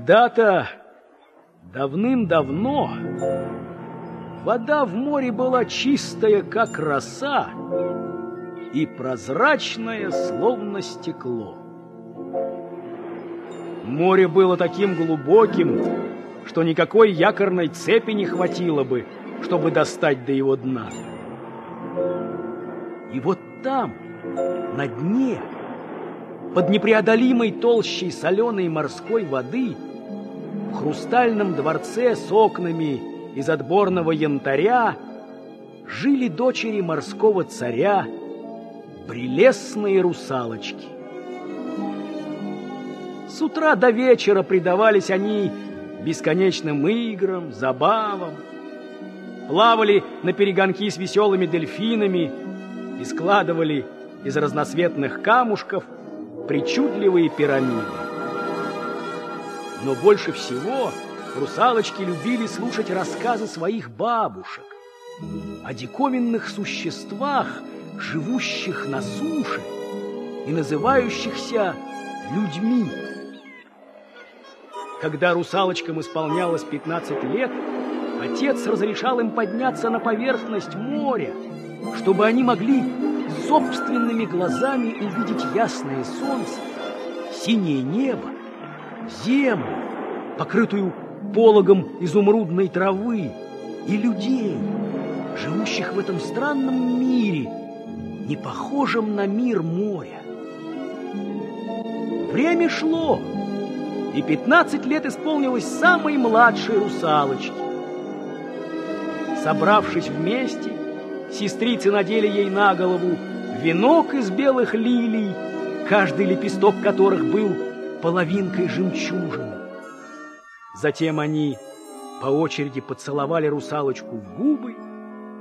Когда-то, давным-давно, вода в море была чистая, как роса, и прозрачная, словно стекло. Море было таким глубоким, что никакой якорной цепи не хватило бы, чтобы достать до его дна. И вот там, на дне, под непреодолимой толщей соленой морской воды, в хрустальном дворце с окнами из отборного янтаря жили дочери морского царя, прелестные русалочки. С утра до вечера предавались они бесконечным играм, забавам, плавали на перегонки с веселыми дельфинами и складывали из разноцветных камушков причудливые пирамиды. Но больше всего русалочки любили слушать рассказы своих бабушек о диковинных существах, живущих на суше и называющихся людьми. Когда русалочкам исполнялось 15 лет, отец разрешал им подняться на поверхность моря, чтобы они могли собственными глазами увидеть ясное солнце, синее небо, землю, покрытую пологом изумрудной травы, и людей, живущих в этом странном мире, не похожем на мир моря. Время шло, и пятнадцать лет исполнилось самой младшей русалочке. Собравшись вместе, сестрицы надели ей на голову венок из белых лилий, каждый лепесток которых был половинкой жемчужины. Затем они по очереди поцеловали русалочку в губы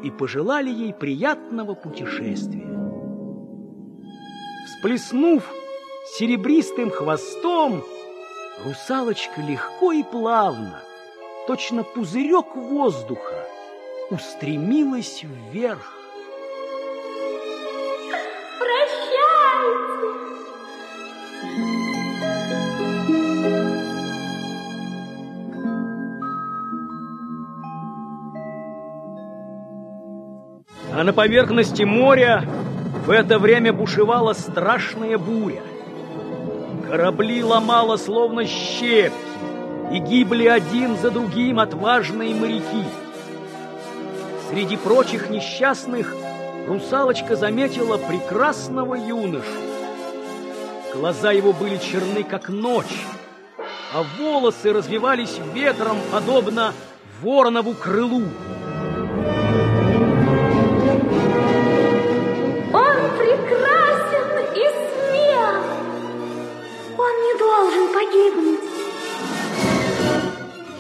и пожелали ей приятного путешествия. Всплеснув серебристым хвостом, Русалочка легко и плавно, точно пузырек воздуха, устремилась вверх. На поверхности моря в это время бушевала страшная буря. Корабли ломало словно щепки, и гибли один за другим отважные моряки. Среди прочих несчастных русалочка заметила прекрасного юношу. Глаза его были черны, как ночь, а волосы развивались ветром, подобно воронову крылу. Должен погибнуть.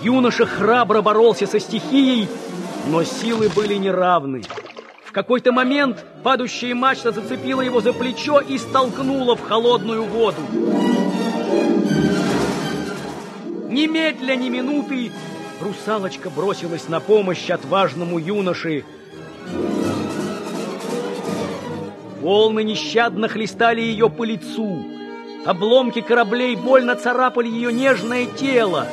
Юноша храбро боролся со стихией, но силы были неравны. В какой-то момент падающая мачта зацепила его за плечо и столкнула в холодную воду. Немедля, ни минуты русалочка бросилась на помощь отважному юноше. Волны нещадно хлестали ее по лицу. Обломки кораблей больно царапали ее нежное тело.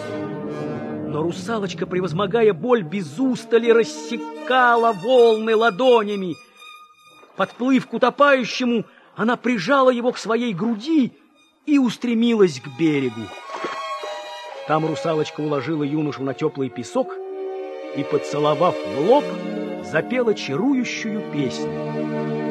Но русалочка, превозмогая боль, без устали рассекала волны ладонями. Подплыв к утопающему, она прижала его к своей груди и устремилась к берегу. Там русалочка уложила юношу на теплый песок и, поцеловав в лоб, запела чарующую песню.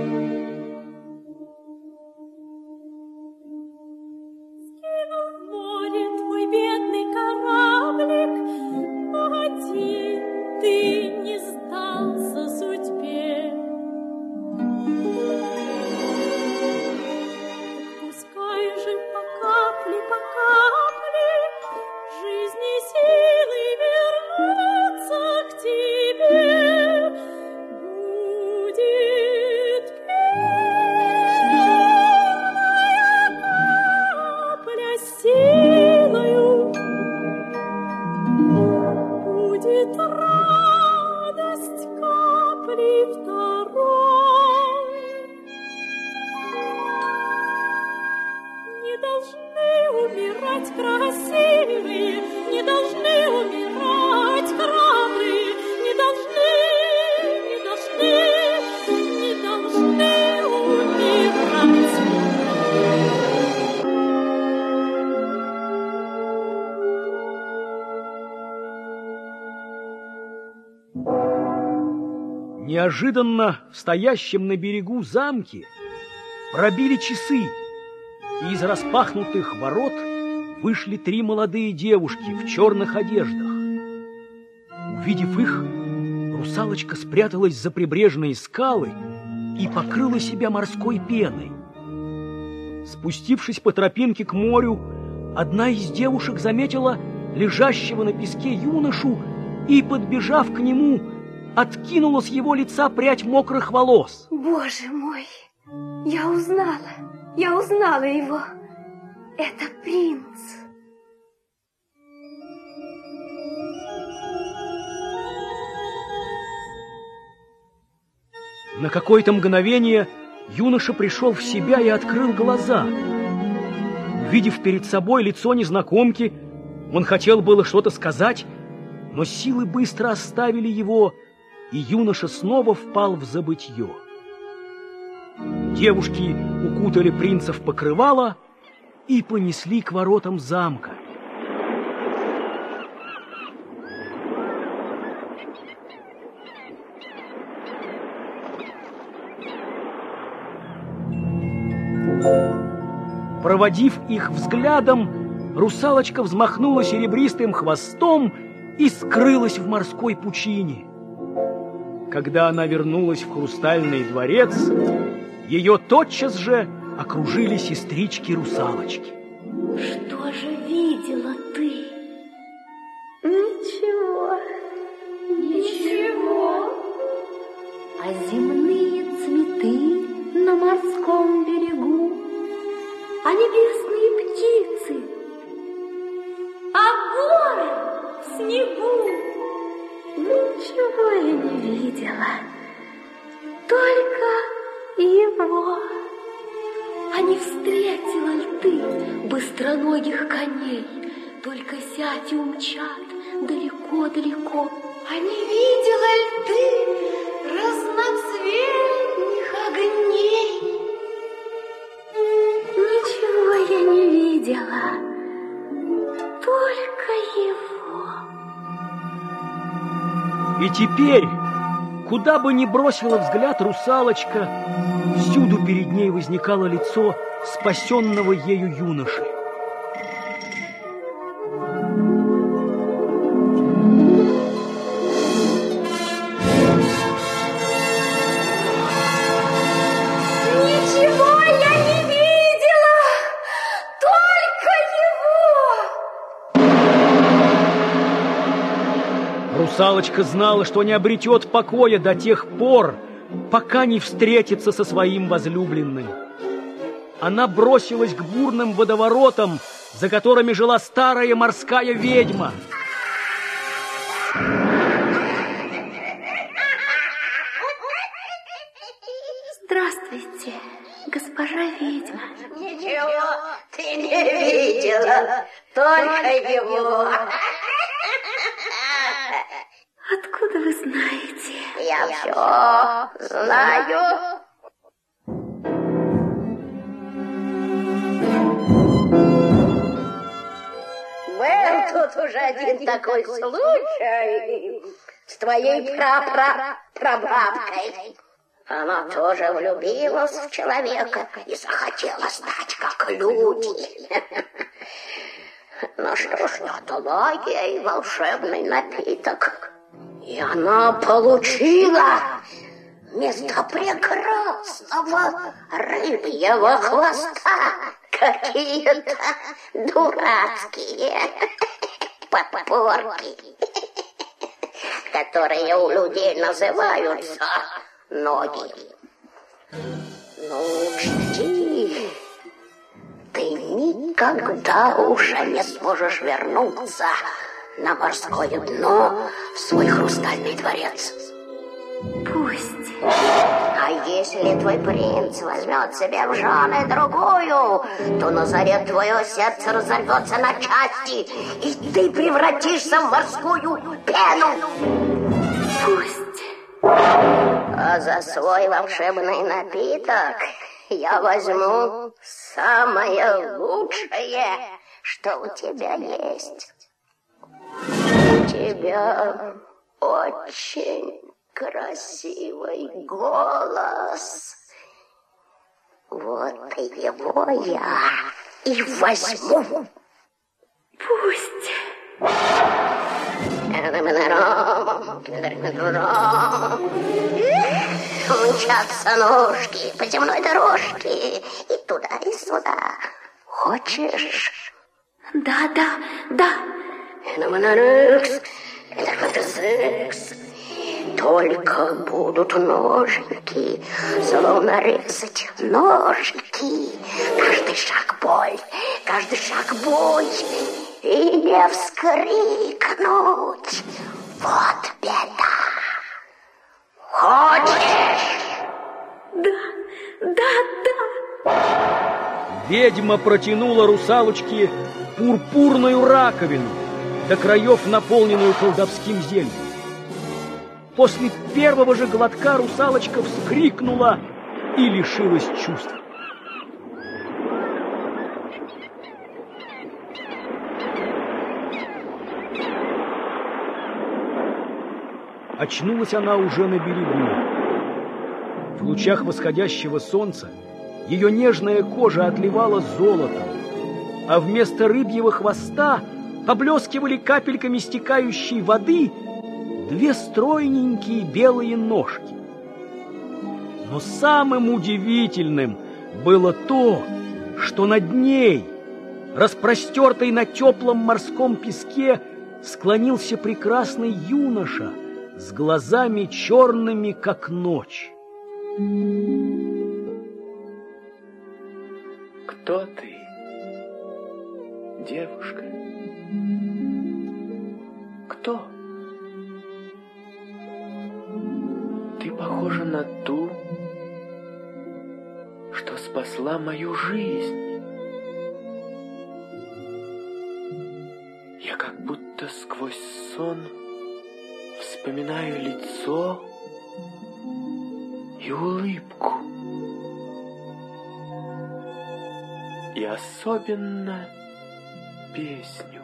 Неожиданно в стоящем на берегу замке пробили часы, и из распахнутых ворот вышли три молодые девушки в черных одеждах. Увидев их, русалочка спряталась за прибрежные скалы и покрыла себя морской пеной. Спустившись по тропинке к морю, одна из девушек заметила лежащего на песке юношу и, подбежав к нему, откинула с его лица прядь мокрых волос. Боже мой, я узнала, я узнала его. Это принц. На какое-то мгновение юноша пришел в себя и открыл глаза. Увидев перед собой лицо незнакомки, он хотел было что-то сказать, но силы быстро оставили его, и юноша снова впал в забытье. Девушки укутали принца в покрывало и понесли к воротам замка. Проводив их взглядом, русалочка взмахнула серебристым хвостом и скрылась в морской пучине. Когда она вернулась в хрустальный дворец, ее тотчас же окружили сестрички-русалочки. Теперь, куда бы ни бросила взгляд русалочка, всюду перед ней возникало лицо спасенного ею юноши. Его. Русалочка знала, что не обретет покоя до тех пор, пока не встретится со своим возлюбленным. Она бросилась к бурным водоворотам, за которыми жила старая морская ведьма. Здравствуйте, госпожа ведьма. Ничего ты не видела, только его. Откуда Я все знаю. Был тут уже один такой случай с твоей пра-пра-прабабкой. Она тоже влюбилась в человека и захотела стать как люди. Ну что ж, это магия и волшебный напиток. И она получила вместо прекрасного рыбьего хвоста какие-то дурацкие подпорки, которые у людей называются ноги. Ну, учти, ты никогда уже не сможешь вернуться на морское дно в свой хрустальный дворец. Пусть. А если твой принц возьмет себе в жены другую, то на заре твое сердце разорвется на части, и ты превратишься в морскую пену. Пусть. А за свой волшебный напиток я возьму самое лучшее, что у тебя есть. Тебя очень красивый голос. Вот его я и возьму. Пусть. Мчатся ножки по земной дорожке и туда, и сюда. Хочешь? Да, да, да. Только будут ножики, словно резать ножики. Каждый шаг боль, каждый шаг бой. И не вскрикнуть. Вот беда. Хочешь? Да, да, да. Ведьма протянула русалочке пурпурную раковину, до краев наполненную колдовским зельем. После первого же глотка русалочка вскрикнула и лишилась чувств. Очнулась она уже на берегу. В лучах восходящего солнца ее нежная кожа отливала золотом, а вместо рыбьего хвоста поблескивали капельками стекающей воды две стройненькие белые ножки. Но самым удивительным было то, что над ней, распростертой на теплом морском песке, склонился прекрасный юноша с глазами черными, как ночь. Кто ты, девушка? Кто? Ты похожа на ту, что спасла мою жизнь. Я как будто сквозь сон вспоминаю лицо и улыбку. И особенно песню,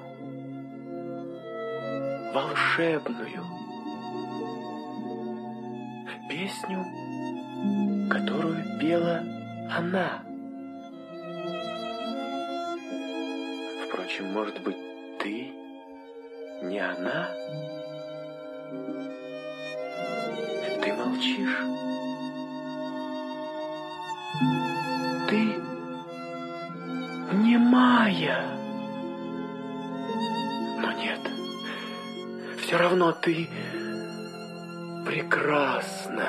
волшебную, песню, которую пела она. Впрочем, может быть, ты не она? Ты молчишь. Ты немая. Все равно ты прекрасна.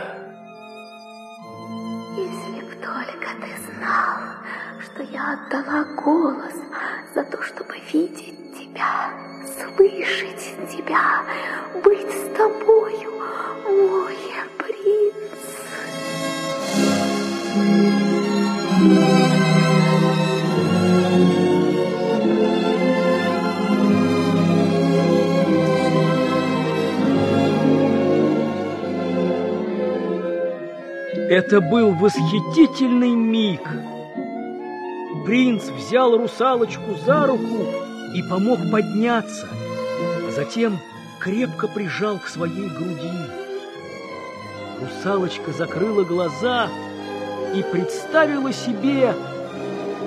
Если б только ты знал, что я отдала голос за то, чтобы видеть тебя, слышать тебя, быть с тобою, мой принц. Это был восхитительный миг. Принц взял русалочку за руку и помог подняться, а затем крепко прижал к своей груди. Русалочка закрыла глаза и представила себе,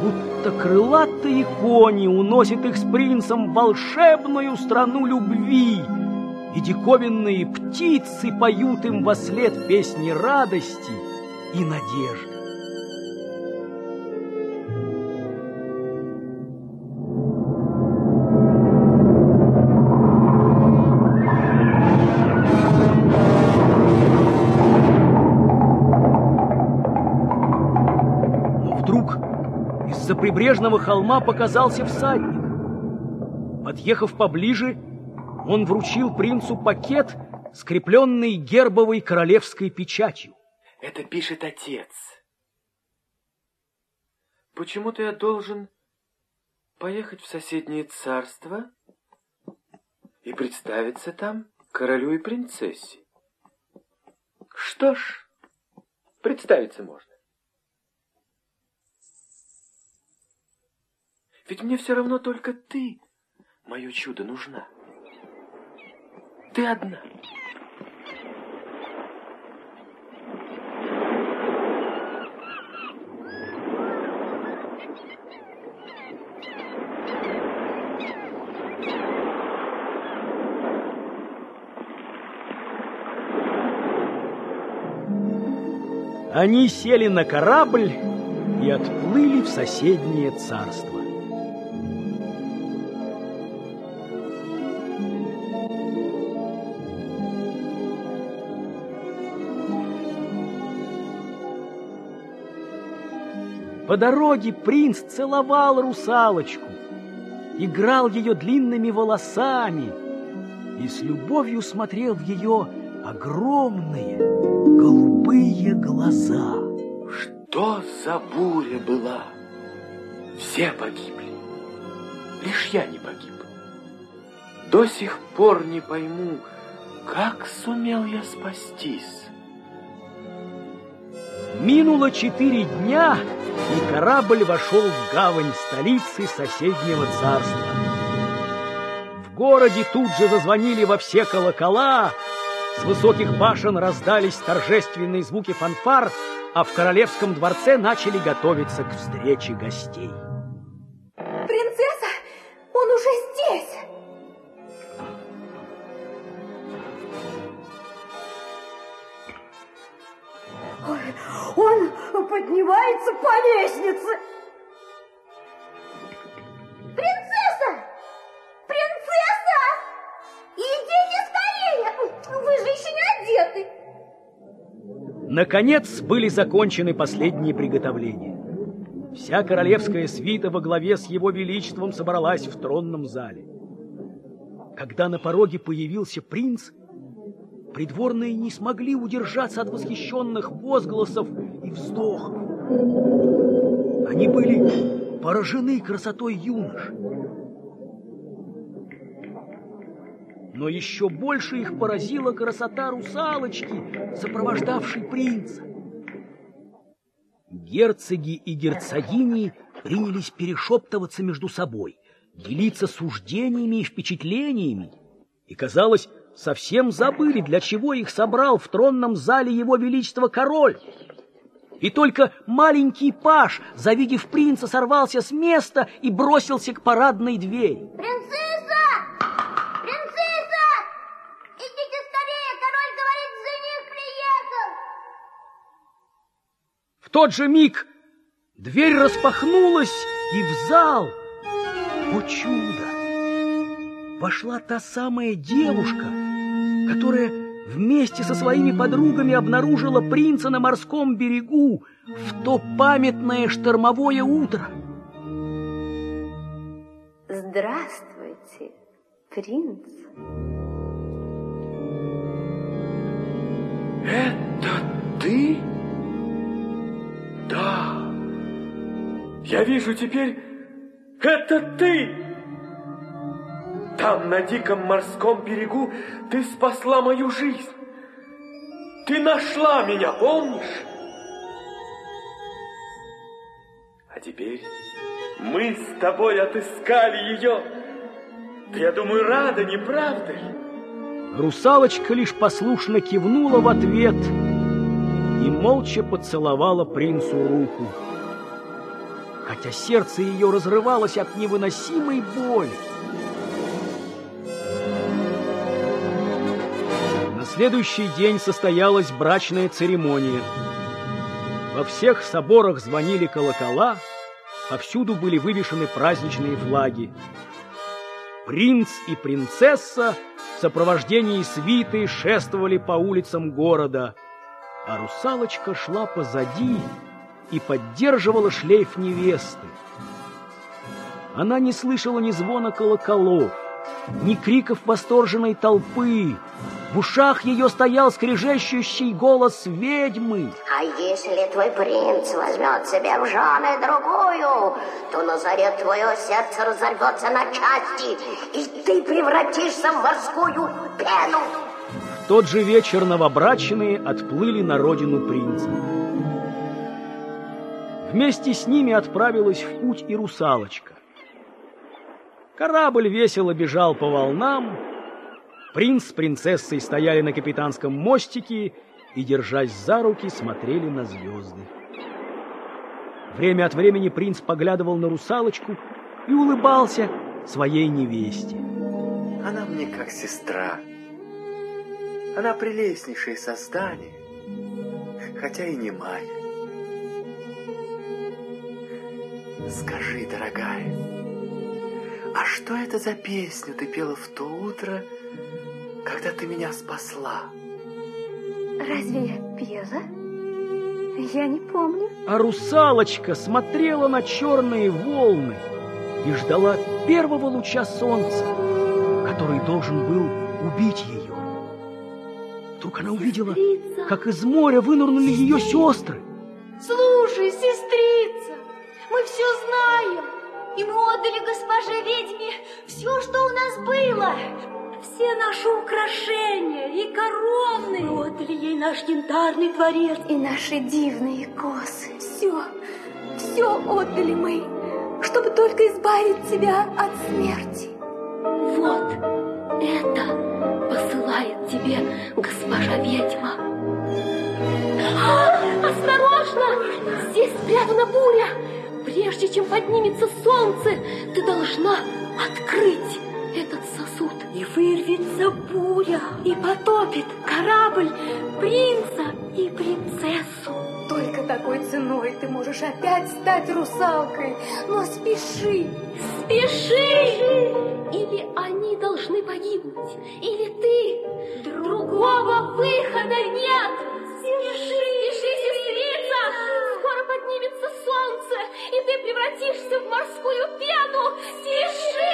будто крылатые кони уносят их с принцем в волшебную страну любви, и диковинные птицы поют им во след песни радости и надежды. Из-за прибрежного холма показался всадник. Подъехав поближе, он вручил принцу пакет, скрепленный гербовой королевской печатью. Это пишет отец. Почему-то я должен поехать в соседнее царство и представиться там королю и принцессе. Что ж, представиться можно. Ведь мне все равно только ты, мое чудо, нужна. Ты одна. Они сели на корабль и отплыли в соседнее царство. По дороге принц целовал русалочку, играл ее длинными волосами и с любовью смотрел в ее огромные голубые глаза. Что за буря была? Все погибли. Лишь я не погиб. До сих пор не пойму, как сумел я спастись. Минуло четыре дня, и корабль вошел в гавань столицы соседнего царства. В городе тут же зазвонили во все колокола, с высоких башен раздались торжественные звуки фанфар, а в королевском дворце начали готовиться к встрече гостей. Принцесса, он уже здесь! Он поднимается по лестнице. Наконец были закончены последние приготовления. Вся королевская свита во главе с его величеством собралась в тронном зале. Когда на пороге появился принц, придворные не смогли удержаться от восхищенных возгласов и вздохов. Они были поражены красотой юнош. Но еще больше их поразила красота русалочки, сопровождавшей принца. Герцоги и герцогини принялись перешептываться между собой, делиться суждениями и впечатлениями. И, казалось, совсем забыли, для чего их собрал в тронном зале его величество король. И только маленький паш, завидев принца, сорвался с места и бросился к парадной двери. Принцесса! Тот же миг дверь распахнулась, и в зал, о чудо, вошла та самая девушка, которая вместе со своими подругами обнаружила принца на морском берегу в то памятное штормовое утро. Здравствуйте, принц. Это ты? Да. Я вижу теперь, это ты! Там, на диком морском берегу, ты спасла мою жизнь. Ты нашла меня, помнишь? А теперь мы с тобой отыскали ее. Ты, я думаю, рада, не правда ли? Русалочка лишь послушно кивнула в ответ и молча поцеловала принцу руку, хотя сердце ее разрывалось от невыносимой боли. На следующий день состоялась брачная церемония. Во всех соборах звонили колокола, повсюду были вывешены праздничные флаги. Принц и принцесса в сопровождении свиты шествовали по улицам города, а русалочка шла позади и поддерживала шлейф невесты. Она не слышала ни звона колоколов, ни криков восторженной толпы. В ушах ее стоял скрежещущий голос ведьмы. А если твой принц возьмет себе в жены другую, то на заре твое сердце разорвется на части, и ты превратишься в морскую пену. Тот же вечер новобрачные отплыли на родину принца. Вместе с ними отправилась в путь и русалочка. Корабль весело бежал по волнам, принц с принцессой стояли на капитанском мостике и, держась за руки, смотрели на звезды. Время от времени принц поглядывал на русалочку и улыбался своей невесте. Она мне как сестра. Она прелестнейшее создание. хотя и не май. Скажи, дорогая, а что это за песню ты пела в то утро, когда ты меня спасла? Разве я пела? Я не помню. А русалочка смотрела на черные волны и ждала первого луча солнца, который должен был убить ее. Вдруг она увидела, как из моря вынырнули ее сестры. Слушай, сестрица, мы все знаем, и мы отдали госпоже ведьме все, что у нас было. Все наши украшения и короны. Мы отдали ей наш янтарный дворец. И наши дивные косы. Все, все отдали мы, чтобы только избавить тебя от смерти. Вот это тебе госпожа ведьма. А, осторожно! Здесь спрятана буря. Прежде чем поднимется солнце, ты должна открыть этот сосуд. И вырвется буря, и потопит корабль принца и принцессу. Только такой ценой ты можешь опять стать русалкой. Но спеши. Спеши! Или они должны погибнуть, или ты. Другого выхода нет. Спеши, спеши, сестрица! Скоро поднимется солнце, и ты превратишься в морскую пену. Спеши!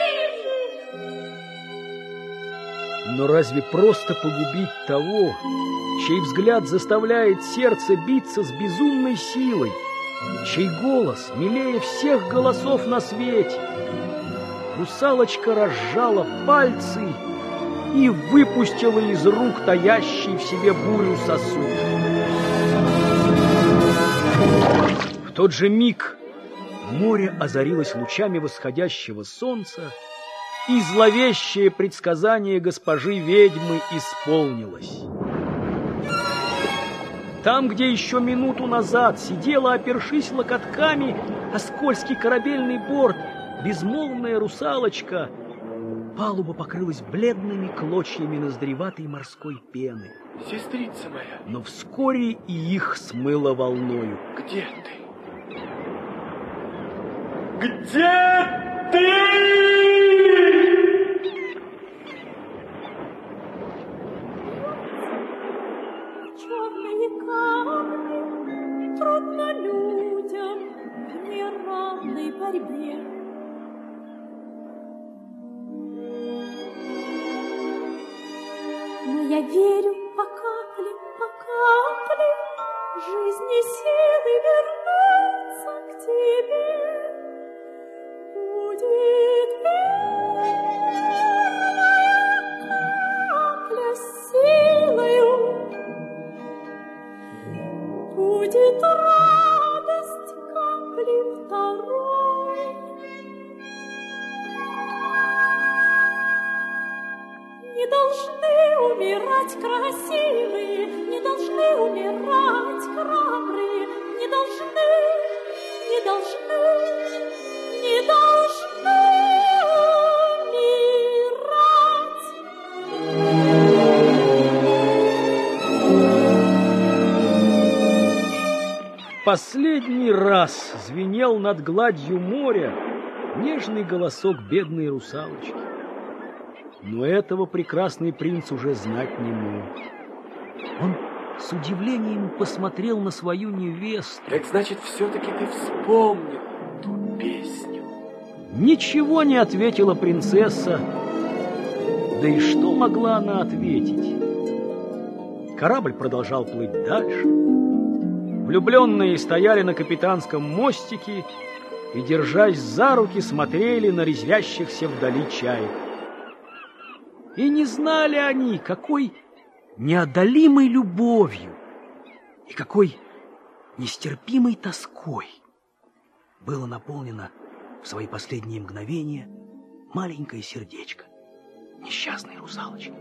Но разве просто погубить того, чей взгляд заставляет сердце биться с безумной силой, чей голос милее всех голосов на свете? Русалочка разжала пальцы и выпустила из рук таящий в себе бурю сосуд. В тот же миг море озарилось лучами восходящего солнца, и зловещее предсказание госпожи ведьмы исполнилось. Там, где еще минуту назад сидела, опершись локотками, о скользкий корабельный борт, безмолвная русалочка, палуба покрылась бледными клочьями ноздреватой морской пены. Сестрица моя, Но вскоре и их смыло волною. где ты? Где ты? Должны умирать красивые, не должны умирать храбрые, не должны, не должны, не должны умирать. Последний раз звенел над гладью моря нежный голосок бедной русалочки. Но этого прекрасный принц уже знать не мог. Он с удивлением посмотрел на свою невесту. Так значит, все-таки ты вспомнил ту песню. Ничего не ответила принцесса. Да и что могла она ответить? Корабль продолжал плыть дальше. Влюбленные стояли на капитанском мостике и, держась за руки, смотрели на резвящихся вдали чаек. И не знали они, какой неодолимой любовью и какой нестерпимой тоской было наполнено в свои последние мгновения маленькое сердечко несчастной русалочки.